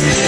Yeah.